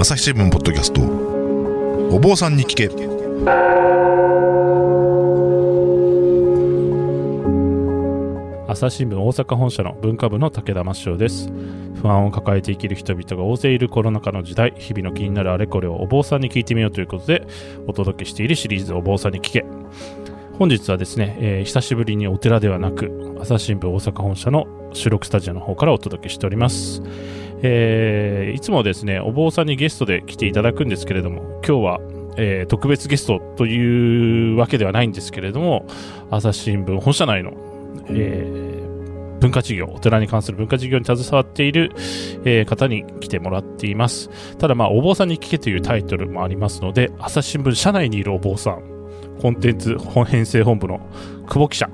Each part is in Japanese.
朝日新聞ポッドキャスト。お坊さんに聞け。朝日新聞大阪本社の文化部の武田真翔です。不安を抱えて生きる人々が大勢いるコロナ禍の時代。日々の気になるあれこれをお坊さんに聞いてみようということでお届けしているシリーズお坊さんに聞け。本日はですね、えー久しぶりにお寺ではなく朝日新聞大阪本社の収録スタジオの方からお届けしております、えーいつもですねお坊さんにゲストで来ていただくんですけれども今日は、えー特別ゲストというわけではないんですけれども朝日新聞本社内の、えー文化事業、お寺に関する文化事業に携わっている、え方に来てもらっています。ただまあ、お坊さんに聞けというタイトルもありますので、朝日新聞社内にいるお坊さん、コンテンツ本編成本部の久保記者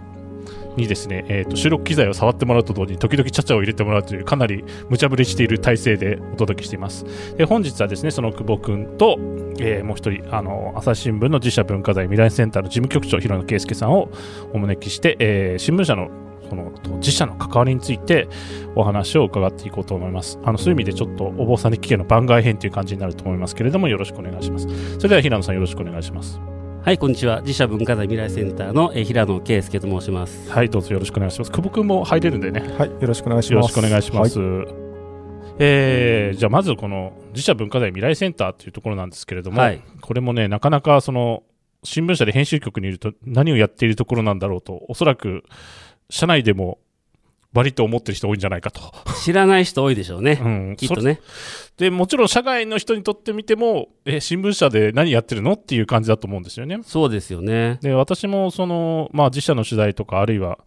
にですね、えーと収録機材を触ってもらうと同時に時々チャチャを入れてもらうというかなり無茶ぶりしている体制でお届けしています。で本日はですね、その久保くんと、えーもう一人、あの、朝日新聞の自社文化財未来センターの事務局長、平野圭介さんをお招きして、えー新聞社のその自社の関わりについてお話を伺っていこうと思います。あのそういう意味でちょっとお坊さんに聞けの番外編という感じになると思いますけれどもよろしくお願いします。それでは平野さんよろしくお願いします。はい、こんにちは。自社文化財未来センターの、えー平野圭介と申します。はい、どうぞよろしくお願いします。久保君も入れるんでね、はい、よろしくお願いします。よろしくお願いします。はいえーじゃあまずこの自社文化財未来センターというところなんですけれども、はいこれもねなかなかその新聞社で編集局にいると何をやっているところなんだろうとおそらく社内でも割と思ってる人多いんじゃないかと。知らない人多いでしょうね。うんきっとね。でもちろん社外の人にとってみてもえ新聞社で何やってるのっていう感じだと思うんですよね。そうですよね。で私もその、まあ、自社の取材とかあるいは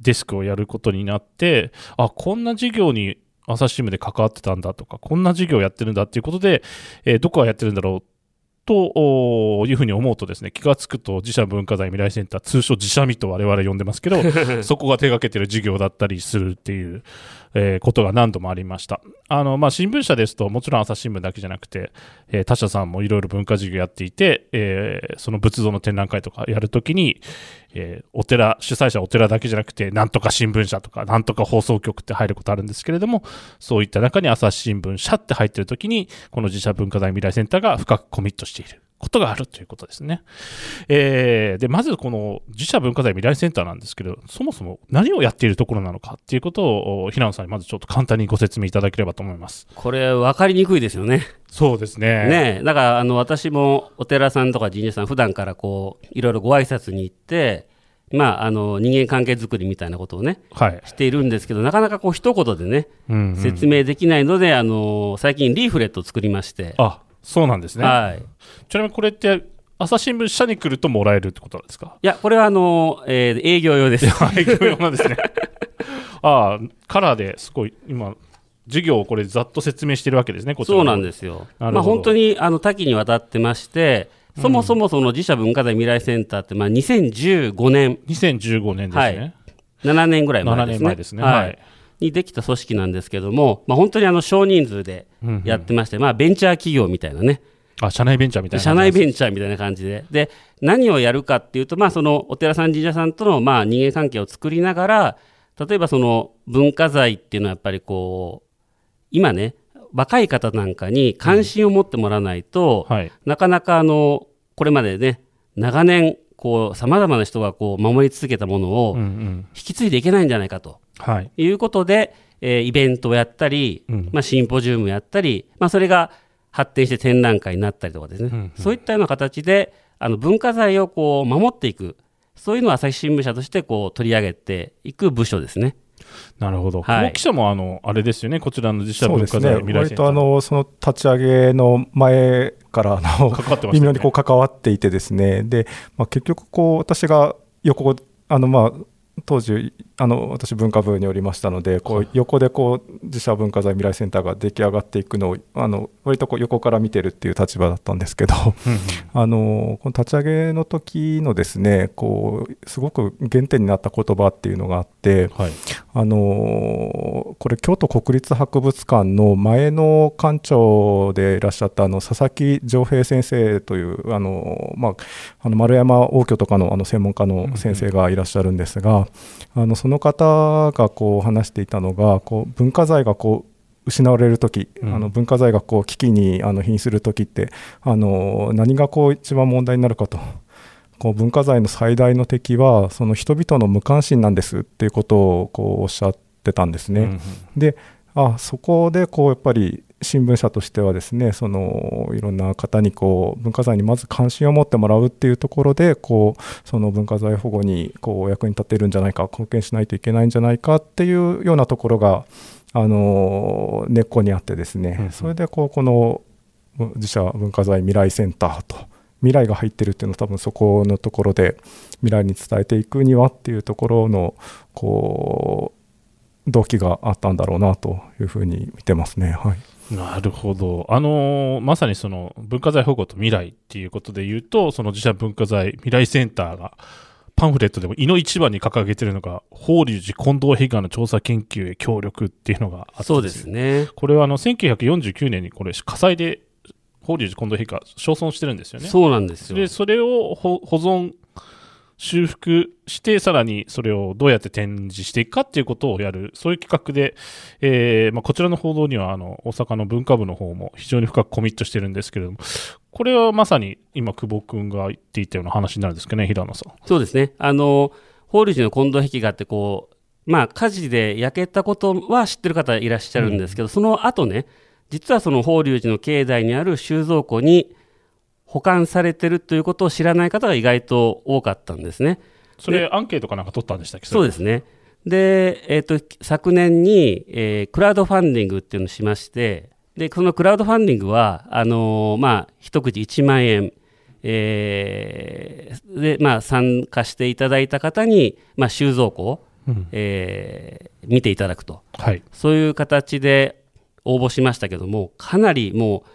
デスクをやることになってあこんな事業に朝日新聞で関わってたんだとかこんな事業やってるんだっていうことで、えーどこがやってるんだろうというふうに思うとですね気がつくと自社文化財未来センター通称自社ミと我々呼んでますけど そこが手掛けてる事業だったりするっていう、えーことが何度もありました。あの、まあ、新聞社ですともちろん朝日新聞だけじゃなくて、えー他社さんもいろいろ文化事業やっていて、えーその仏像の展覧会とかやるときに、えーお寺主催者お寺だけじゃなくてなんとか新聞社とかなんとか放送局って入ることあるんですけれどもそういった中に朝日新聞社って入ってるときにこの自社文化財未来センターが深くコミットしている。ことがあるということですね。えーでまずこの自社文化財未来センターなんですけどそもそも何をやっているところなのかっていうことをお平野さんにまずちょっと簡単にご説明いただければと思います。これ、分かりにくいですよね。そうですね。ねえだから、あの、私もお寺さんとか神社さん、普段からこう、いろいろご挨拶に行って、まあ、あの、人間関係づくりみたいなことをね、はい。しているんですけど、なかなかこう、一言でね、うんうん説明できないので、あの、最近リーフレットを作りまして、あそうなんですね。はい。ちなみにこれって朝日新聞社に来るともらえるってことなんですか？いや、これはあの、えー営業用です。営業用なんですね。ああ、カラーですごい、今、授業をこれざっと説明してるわけですね、そうなんす。ですよ。まあ、本当にあの多岐にわたってまして、そもそもその自社文化財未来センターって、まあ、2015年、2015年ですね。7年ぐらい前7ですね。年前ですね。ははいい。にできた組織なんですけども、まあ、本当にあの少人数でうんうんやってまして、まあ、ベンチャー企業みたいなね、あ、社内ベンチャーみたいな。社内ベンンチャーみたいな感じで、で何をやるかっていうと、まあ、そのお寺さん、神社さんとのまあ人間関係を作りながら、例えばその文化財っていうのはやっぱりこう、今ね、若い方なんかに関心を持ってもらわないと、はい。なかなかあのこれまでね、長年、さまざまな人がこう守り続けたものを。引き継いでいけないんじゃないかとはい。いうことで、えーイベントをやったり、うんまあ、シンポジウムやったり、まあ、それが発展して展覧会になったりとかですね、うんうんそういったような形であの文化財をこう守っていく、そういうのを朝日新聞社としてこう取り上げていく部署ですね。なるほど。はい。久保記者も、あの、あれですよね、こちらの自社文化財、未来割センターとあのその立ち上げの前からあのね。微妙にこう関わっていてですね、でまあ、結局こう、私が横あのまあ当時あの私文化部におりましたのでこう横でこう自社文化財未来センターが出来上がっていくのをあの割とこう横から見てるっていう立場だったんですけど あのこの立ち上げの時のですねこうすごく原点になった言葉っていうのがあってはい。あのこれ京都国立博物館の前の館長でいらっしゃったあの佐々木丈平先生というあの、まあ、あの丸山応挙とかのあの専門家の先生がいらっしゃるんですが、あのその方がこう話していたのがこう文化財がこう失われる時、うん。あの文化財がこう危機にあの瀕する時ってあの何がこう一番問題になるかと。こう文化財の最大の敵はその人々の無関心なんですっていうことをこうおっしゃってたんですね。うんであそこでこうやっぱり新聞社としてはですねそのいろんな方にこう文化財にまず関心を持ってもらうっていうところでこうその文化財保護にこう役に立てるんじゃないか貢献しないといけないんじゃないかっていうようなところがあの根っこにあってですね、うんうん。それでこうこの自社文化財未来センターと未来が入ってるっていうのは多分そこのところで未来に伝えていくにはっていうところのこう動機があったんだろうなというふうに見てますね。はい、なるほど。あのーまさにその文化財保護と未来っていうことで言うと、その自社文化財未来センターが、パンフレットでも、井の一番に掲げてるのが、法隆寺近藤悲願の調査研究へ協力っていうのがあってそうですね。これはあの1949年にこれ火災で法隆寺近藤陛下焼損してるんですよね。そうなんですよ。でそれを保保存修復してさらにそれをどうやって展示していくかっていうことをやるそういう企画で、えーまあ、こちらの報道にはあの大阪の文化部の方も非常に深くコミットしてるんですけれどもこれはまさに今久保君が言っていたような話になるんですかね平野さん。そうですね。あの、法隆寺の近藤壁画ってこう、まあ火事で焼けたことは知ってる方いらっしゃるんですけど、その後ね、実はその法隆寺の境内にある収蔵庫に保管されてるということを知らない方が意外と多かったんですね。それアンケートかなんか取ったんでしたっけ？そうですね。で、えっ、と、昨年に、えークラウドファンディングっていうのをしまして、で、そのクラウドファンディングは、あのーまあ、一口1万円、えーで、まあ、参加していただいた方に、まあ、収蔵庫を、うんえー見ていただくと。はいそういう形で応募しましたけども、かなりもう、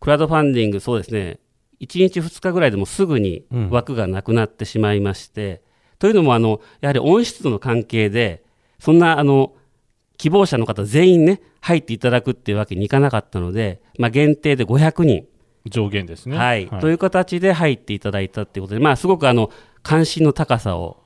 クラウドファンディング、そうですね、1日2日ぐらいでもすぐにうん。枠がなくなってしまいまして、というのもあの、やはり温湿度の関係で、そんなあの希望者の方全員ね、入っていただくっていうわけにいかなかったので、まあ、限定で500人、上限ですね。はい。という形で入っていただいたっていうことで、まあ、すごくあの関心の高さを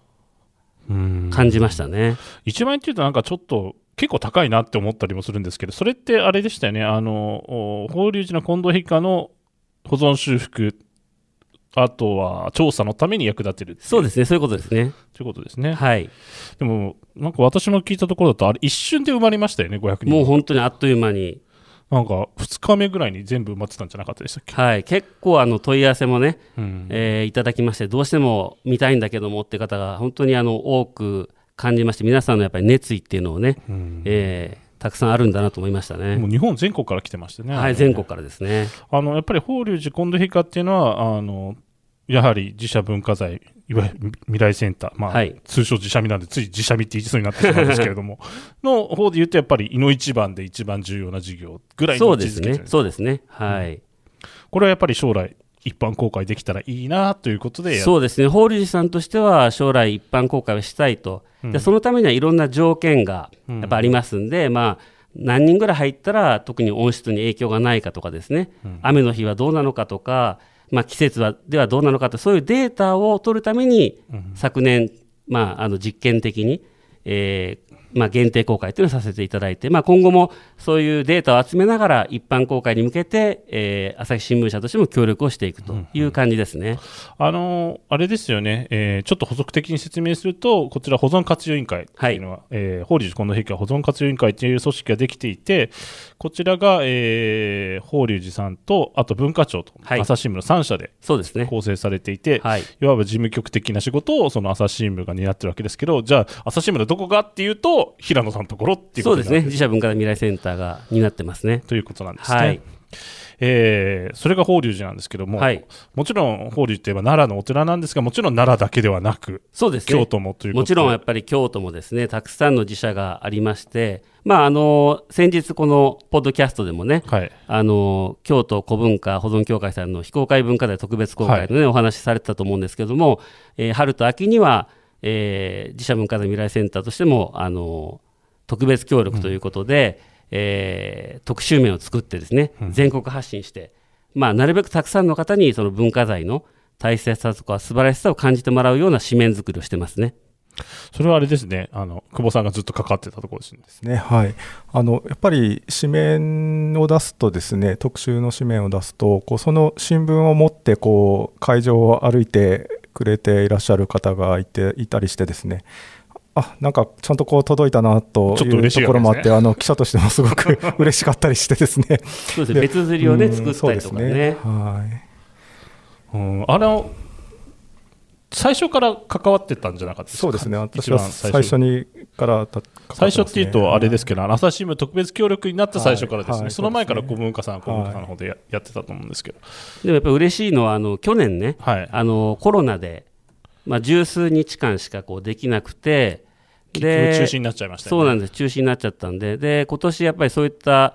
うん。感じましたね。1万円っていうとなんかちょっと結構高いなって思ったりもするんですけどそれってあれでしたよね。あのお法隆寺の近藤陛下の保存修復あとは調査のために役立てるそうですね、そういうことですね。ということですね、はい、でもなんか私の聞いたところだとあれ一瞬で埋まりましたよね500人。もう本当にあっという間に。なんか2日目ぐらいに全部埋まってたんじゃなかったでしたっけ、はい、結構あの問い合わせもね、うん。えーいただきまして、どうしても見たいんだけどもって方が本当にあの多く感じまして、皆さんのやっぱり熱意っていうのをね、うん。えーたくさんあるんだなと思いましたね。もう日本全国から来てましたね。はい、全国からですね。あのやっぱり法隆寺近藤陛下っていうのはあのやはり自社文化財いわゆる未来センター、まあはい通称自社見なんでつい自社見って言いそうになってしまうんですけれども の方で言うとやっぱり井の一番で一番重要な事業ぐらいのそうですね位置づけてるん。そうですね。はい。これはやっぱり将来一般公開できたらいいなということで。やそうですね。法隆寺さんとしては将来一般公開をしたいと。うん。でそのためにはいろんな条件がうん。やっぱありますんで、まあ何人ぐらい入ったら特に温室に影響がないかとかですね、うん。雨の日はどうなのかとか、まあ、季節はではどうなのかとそういうデータを取るために、うん。昨年、まあ、あの実験的に、えーまあ、限定公開というのをさせていただいて、まあ、今後もそういうデータを集めながら一般公開に向けて、えー朝日新聞社としても協力をしていくという感じですね。あのあれですよね、えーちょっと補足的に説明すると、こちら保存活用委員会っていうのは、えー法隆寺近藤陛下保存活用委員会という組織ができていて、こちらが、えー法隆寺さんと、あと文化庁と、はい朝日新聞の3社でそうですね。構成されていて、はい。いわば事務局的な仕事をその朝日新聞が担ってるわけですけど、じゃあ、朝日新聞のどこがっていうと、平野さんのところっていうそうですね。自社文化財未来センターが担ってますね。ということなんですね。はい。えーそれが法隆寺なんですけども、はいもちろん法隆寺といえば奈良のお寺なんですが、もちろん奈良だけではなく、そうですね。京都もということでもちろんやっぱり京都もですね、たくさんの自社がありまして、まあ、あの先日、このポッドキャストでもね、はい、あの京都古文化保存協会さんの非公開文化財特別公開の、ねお話しされてたと思うんですけども、えー春と秋には、えー自社文化財未来センターとしてもあの特別協力ということで、えー特集面を作ってですね、全国発信して、まあ、なるべくたくさんの方にその文化財の大切さとか素晴らしさを感じてもらうような紙面作りをしてますね。それはあれですね、あの、久保さんがずっと関わってたところですね。ですね、はい、あのやっぱり紙面を出すとですね特集の紙面を出すとこうその新聞を持ってこう会場を歩いてくれていらっしゃる方がいていたりしてですね。あなんかちゃんとこう届いたなというところもあって、あの記者としてもすごく 嬉しかったりしてですね。そうですね。別釣りをね作ったりとかね。うんそうですはい。うん、あの、最初から関わってたんじゃなかったですか？そうですね、私一は番最初。最初にからた最初っていうと、あれですけけど、朝日新聞特別協力になった最初からですね、はい。はいその前からそうですね。公文化さん、公文化さんの方でや,、やってたと思うんですけど、でもやっぱり嬉しいのはあの去年ねはい、あのコロナで、まあ、十数日間しかこうできなくて結局中止になっちゃいましたよね。そうなんです。中止になっちゃったんで。で今年やっぱりそういった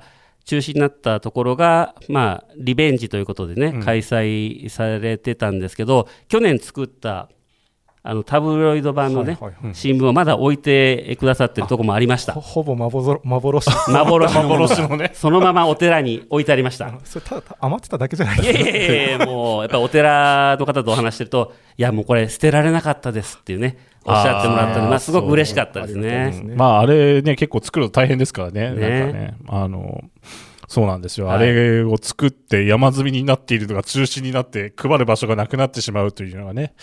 中止になったところが、まあ、リベンジということでね、うん。開催されてたんですけど去年作ったあのタブロイド版のね、はいはいはい。新聞をまだ置いてくださってるところもありました。ほほぼ幻幻。幻のもの。が幻のね。そのままお寺に置いてありました。それただ余ってただけじゃない？いやいやいや もうやっぱりお寺の方とお話してると、いやもうこれ捨てられなかったですっていうね、おっしゃってもらったので、まあ、すごく嬉しかったですありがたいですね。ね。まあ、あれね、結構作るの大変ですからね、ね。なんかね、あの、そうなんですよ、はいあれを作って山積みになっているのが中止になって、配る場所がなくなってしまうというのがね、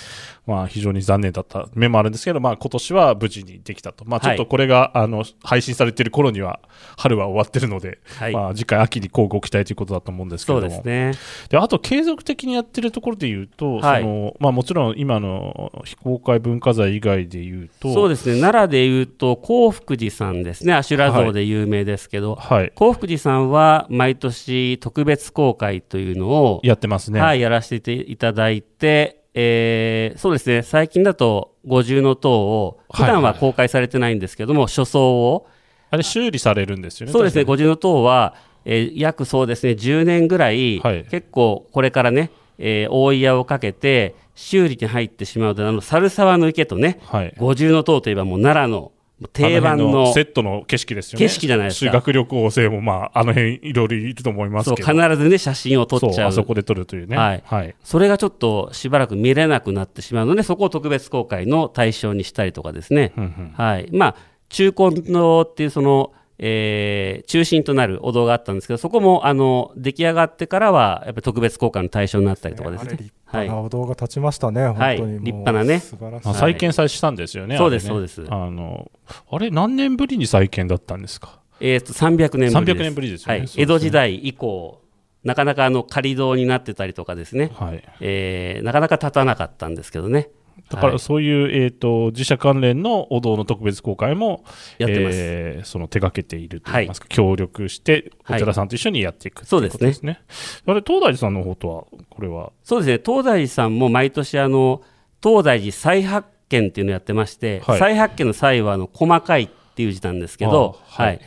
まあ、非常に残念だった面もあるんですけど、まあ、今年は無事にできたと。まあ、ちょっとこれが、あの、配信されている頃には、春は終わってるので、はいまあ、次回秋にこうご期待ということだと思うんですけども。うですね。であと継続的にやってるところで言うと、はいそのまあ、もちろん今の非公開文化財以外で言うと、そうですね。奈良でいうと、興福寺さんですね。阿修羅像で有名ですけど、はい、興福寺さんは毎年特別公開というのを、やってますね。はい、やらせていただいて、えーそうですね。最近だと五重の塔を、普段は公開されてないんですけども、書装を、あれ修理されるんですよね。そうですね、五重の塔は、えー約そうですね、10年ぐらい、はい結構これからね、えー大井屋をかけて、修理に入ってしまうと、あの猿沢の池とね、にはい。五重の塔といえばもう奈良の定番あ辺の、セットの景色ですよね。景色じゃないですか修学旅行生もまあ、あの辺いろいろいると思いますそうけど。必ずね、写真を撮っちそうゃう。あそこで撮るというね。はいはい。それがちょっとしばらく見れなくなってしまうので、そこを特別公開の対象にしたりとかですね。うんうんはい。まあ、中根堂っていうその、えー中心となるお堂があったんですけど、そこも、あの、出来上がってからは、やっぱり特別公開の対象になったりとかですねあれ立。はい。派なお動画立ちましたね、はい本当に立派なね素晴らしいまあ、再建さしたんですよね。そうですそうですあの、あれ何年ぶりに再建だったんですか？えっ、と、300年ぶりです。300年ぶりですよねはい。そうですね江戸時代以降、なかなかあの、仮堂になってたりとかですね。はい。えーなかなか立たなかったんですけどね。だからはい。そういう、えっ、と、自社関連のお堂の特別公開も、やってます。えーその手掛けているといいますか、協力して、おはい。寺さんと一緒にやっていくそうですね。といことね。あれ、東大寺さんの方とは、これは、そうですね、東大寺さんも毎年あの、東大寺再発見っていうのをやってまして、はい。再発見の際はあの細かいっていう字なんですけど、あはい。はい。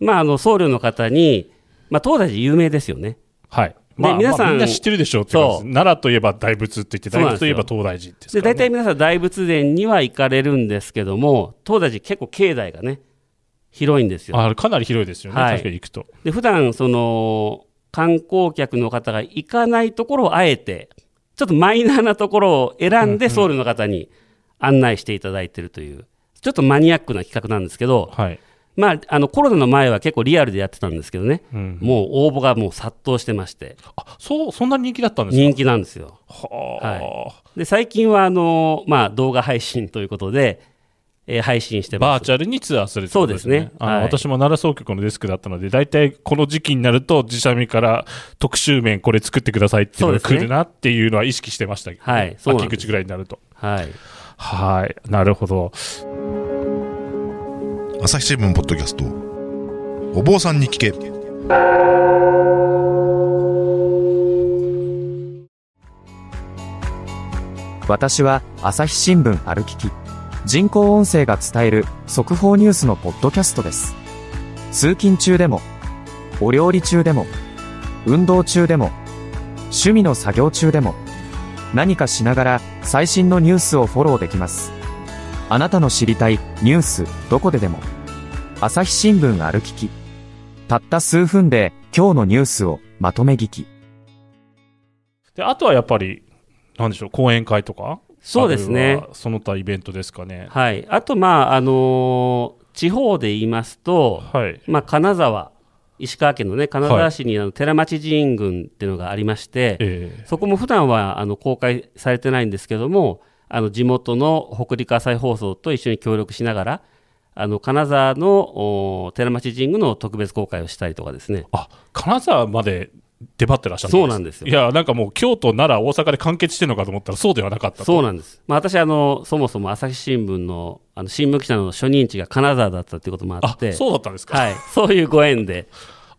まあ、あの僧侶の方に、まあ、東大寺有名ですよね。はい。まあ、皆さんまあみんな知ってるでしょうって奈良といえば大仏って言って、大仏といえば東大寺ですね。大体皆さん大仏殿には行かれるんですけども、東大寺結構境内がね、広いんですよ。あかなり広いですよね、はい確かに行くと。で普段その観光客の方が行かないところをあえて、ちょっとマイナーなところを選んで僧侶の方に案内していただいているという、ちょっとマニアックな企画なんですけど、はい。まあ、あのコロナの前は結構リアルでやってたんですけどね、うん、もう応募がもう殺到してまして、あそう、そんなに人気だったんですか？人気なんですよ。はあ、で最近はあの、まあ、動画配信ということで、えー配信してます。バーチャルにツアーするってことですね。そうですねあのはい私も奈良総局のデスクだったので、大体この時期になると、自社名から特集面これ作ってくださいっていうのが来るなっていうのは意識してましたけど、はい秋口ぐらいになると。はい。はい。なるほど。朝日新聞ポッドキャスト。お坊さんに聞け。私は朝日新聞歩きき。人工音声が伝える速報ニュースのポッドキャストです。通勤中でもお料理中でも運動中でも趣味の作業中でも何かしながら最新のニュースをフォローできます。あなたの知りたいニュースどこででも。朝日新聞歩きき。たった数分で今日のニュースをまとめ聞き。で、あとはやっぱり、なんでしょう、講演会とか？そうですね。あるいはその他イベントですかね？はい、あと、まああのー地方で言いますと、はい。まあ、金沢、石川県の、ね、金沢市にあの寺町神宮っていうのがありまして、ええ。そこも普段はあの公開されてないんですけども、あの地元の北陸朝日放送と一緒に協力しながら、あの金沢のお寺町神宮の特別公開をしたりとかですね。あ金沢まで出張ってらっしゃったそうなんですよいや、なんかもう京都、奈良、大阪で完結してるのかと思ったら、そうではなかったとそうなんです。まあ、私あの、そもそも朝日新聞のあの新聞記者の初任地が金沢だったということもああって、そうだったんですか。はい、そういうご縁で、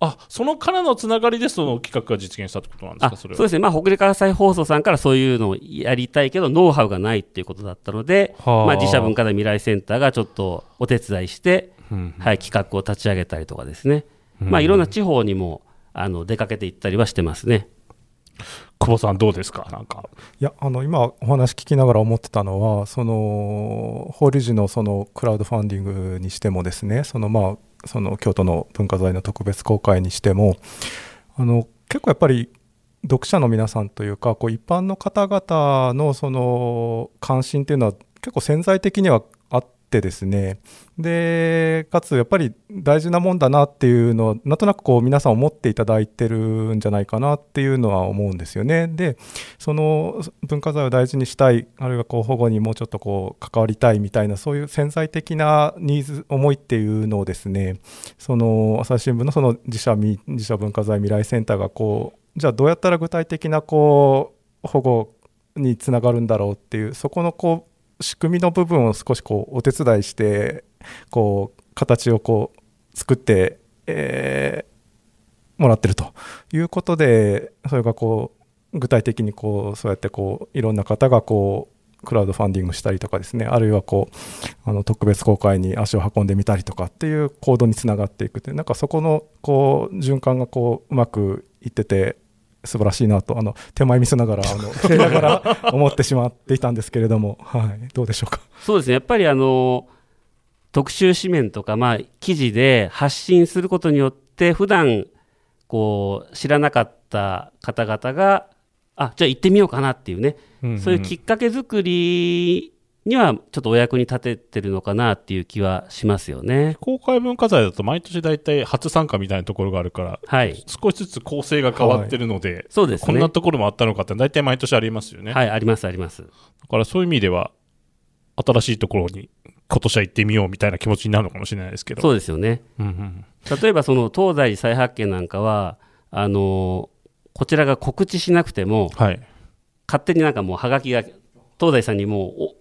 あそのからのつながりで、その企画が実現したってことなんですあか、それは。そうですね、まあ、北陸朝日放送さんからそういうのをやりたいけど、ノウハウがないっていうことだったので、はあ。まあ、自社文化財未来センターがちょっとお手伝いして、うんはい、企画を立ち上げたりとかですね、まあ、いろんな地方にもあの出かけていったりはしてますね。久保さん、どうですか、なんか。いやあの今お話聞きながら思ってたのはその法隆寺のそのクラウドファンディングにしてもですねそのまあその京都の文化財の特別公開にしてもあの結構やっぱり読者の皆さんというかこう一般の方々のその関心っていうのは結構潜在的にはってですねでかつやっぱり大事なもんだなっていうのをなんとなくこう皆さん思っていただいてるんじゃないかなっていうのは思うんですよね。でその文化財を大事にしたいあるいはこう保護にもうちょっとこう関わりたいみたいなそういう潜在的なニーズ思いっていうのをですねその朝日新聞のその自社自社文化財未来センターがこうじゃあどうやったら具体的なこう保護につながるんだろうっていうそこのこう仕組みの部分を少しこうお手伝いしてこう形をこう作って、えーもらってるということでそれがこう具体的にこうそうやってこういろんな方がこうクラウドファンディングしたりとかですねあるいはこうあの特別公開に足を運んでみたりとかっていう行動につながっていくっていうなんかそこのこう循環がこううまくいってて素晴らしいなとあの手前見せながらあの 聞きながら思ってしまっていたんですけれども、はい、どうでしょうか？そうですね。やっぱりあの特集紙面とか、まあ、記事で発信することによって普段こう知らなかった方々があじゃあ行ってみようかなっていうね、そういうきっかけ作りにはちょっとお役に立ててるのかなっていう気はしますよね。公開文化財だと毎年大体初参加みたいなところがあるから、はい、少しずつ構成が変わってるので、そうですね。こんなところもあったのかって大体毎年ありますよね。はい、ありますあります。だからそういう意味では、新しいところに今年は行ってみようみたいな気持ちになるのかもしれないですけど。そうですよね。うんうん例えばその東西寺再発見なんかはあのこちらが告知しなくてもはい。勝手になんかもうはがきが東西さんにもうお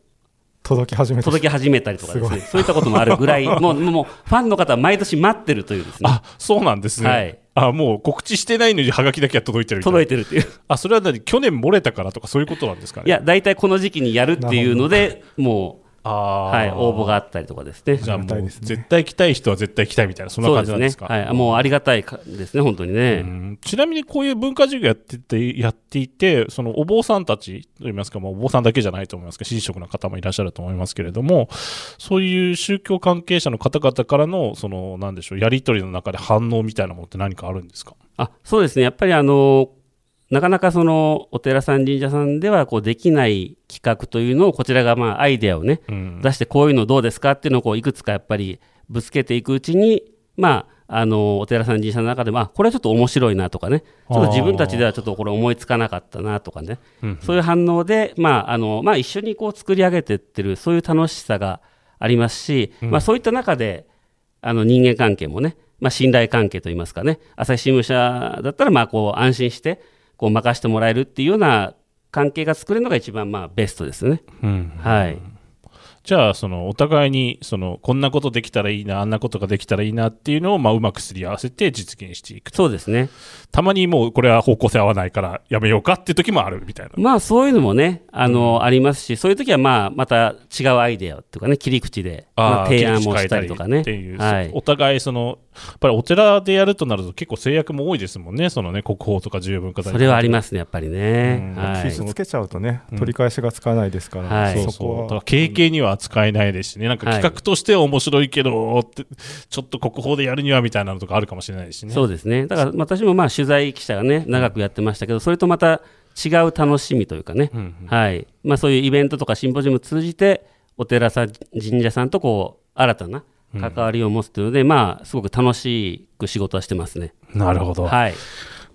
届き始めて。届き始めたりとかですすねそういったこともあるぐらい。もうもうファンの方は毎年待ってるというですね。あ、そうなんですね。はい。あ、もう告知してないのにハガキだけは届いてる届いてるっていう。あ、それは何？去年漏れたからとかそういうことなんですかね？いや大体この時期にやるっていうのでもあう、はい、応募がああったりとかです。ねじゃあもう絶対来たい人は絶対来たいみたいな、そんな感じなんですか？はい、もうありがたいかですね本当にね、うん。ちなみにこういう文化授業やっててやっていて、そのお坊さんたちといいますか、まあ、お坊さんだけじゃないと思いますけど、神職の方もいらっしゃると思いますけれども、そういう宗教関係者の方々からの、その、なんでしょう、やりとりの中で反応みたいなものって何かあるんですか？あそうですね、やっぱりあのなかなかそのお寺さん、神社さんではこうできない企画というのを、こちらがまあアイデアをね、うん。出して、こういうのどうですかっていうのをこういくつかやっぱりぶつけていくうちに、まあ、あのお寺さん、神社の中でも、あこれはちょっと面白いなとかね、ちょっと自分たちではちょっとこれ思いつかなかったなとかね、うん。そういう反応で、まああのまあ、一緒にこう作り上げていってる、そういう楽しさがありますし、うん。まあ、そういった中であの人間関係もね、まあ、信頼関係といいますかね、朝日新聞社だったらまあこう安心してこう任せてもらえるっていうような関係が作れるのが一番まあベストですね。うんはいじゃあ、その、お互いに、その、こんなことできたらいいな、あんなことができたらいいなっていうのを、まあ、うまくすり合わせて実現していくと。そうですね。たまにもう、これは方向性合わないからやめようかっていう時もあるみたいな。まあそういうのもね、あの、ありますし、そういう時はまあまた違うアイデアとかね、切り口で、まあ、提案もしたりとかね。っていう、はいお互いそのやっぱりお寺でやるとなると結構制約も多いですもんねそのね国宝とか重要文化財それはありますね、やっぱりね。うんはい傷つけちゃうとね、うん取り返しがつかないですから、はいそこは経験には扱えないですしねなんか企画としては面白いけど、ってちょっと国宝でやるにはみたいなのとかあるかもしれないしねそうですね。だから私もまあ取材記者がね、長くやってましたけど、それとまた違う楽しみというかね、うんうんはいまあ、そういうイベントとかシンポジウムを通じてお寺さん神社さんとこう新たな関わりを持つというので、まあすごく楽しく仕事はしてますね。なるほど。はい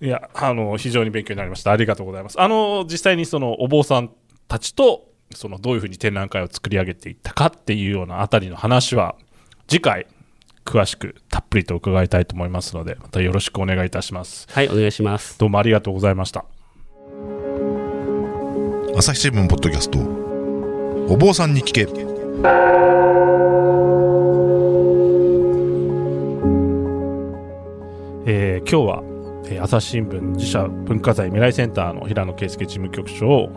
いや、あの、非常に勉強になりました。ありがとうございます。あの、実際にそのお坊さんたちと、そのどういうふうに展覧会を作り上げていったかっていうようなあたりの話は、次回、詳しくたっぷりと伺いたいと思いますので、またよろしくお願いいたします。はい、お願いします。どうもありがとうございました。朝日新聞ポッドキャストお坊さんに聞けえー今日は、えー朝日新聞自社文化財未来センターの平野圭介事務局長を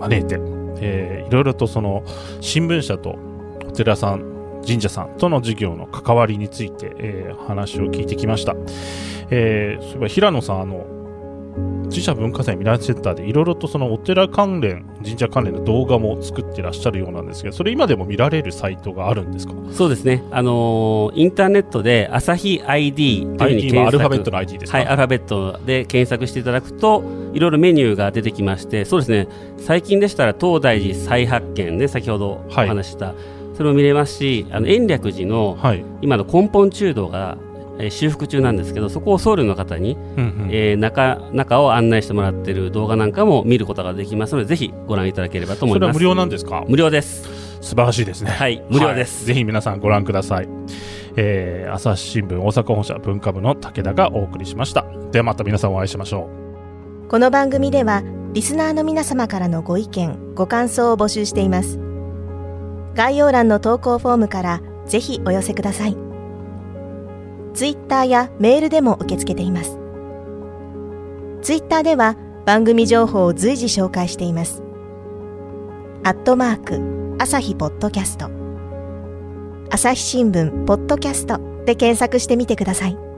招いて、えーいろいろとその新聞社とお寺さん神社さんとの事業の関わりについて、えー話を聞いてきました、えーそういえば平野さんあの自社文化財未来センターでいろいろとそのお寺関連神社関連の動画も作ってらっしゃるようなんですけどそれ今でも見られるサイトがあるんですか？そうですね、あのーインターネットで朝日 ID というふうに検索アルファベットの ID ですか、はい、アルファベットで検索していただくといろいろメニューが出てきましてそうですね。最近でしたら東大寺再発見で先ほどおはい。話しした、それも見れますしあの延暦寺のはい、今の根本中道が、えー修復中なんですけどそこを僧侶の方に、うんうんえー中中を案内してもらっている動画なんかも見ることができますのでぜひご覧いただければと思いますそれは無料なんですか？無料です素晴らしいですね。はい無料ですはいぜひ皆さんご覧ください。えー朝日新聞大阪本社文化部の武田がお送りしました。ではまた皆さんお会いしましょう。この番組ではリスナーの皆様からのご意見ご感想を募集しています概要欄の投稿フォームからぜひお寄せくださいツイッターやメールでも受け付けています。ツイッターでは番組情報を随時紹介しています。アットマーク朝日ポッドキャスト。朝日新聞ポッドキャストで検索してみてください。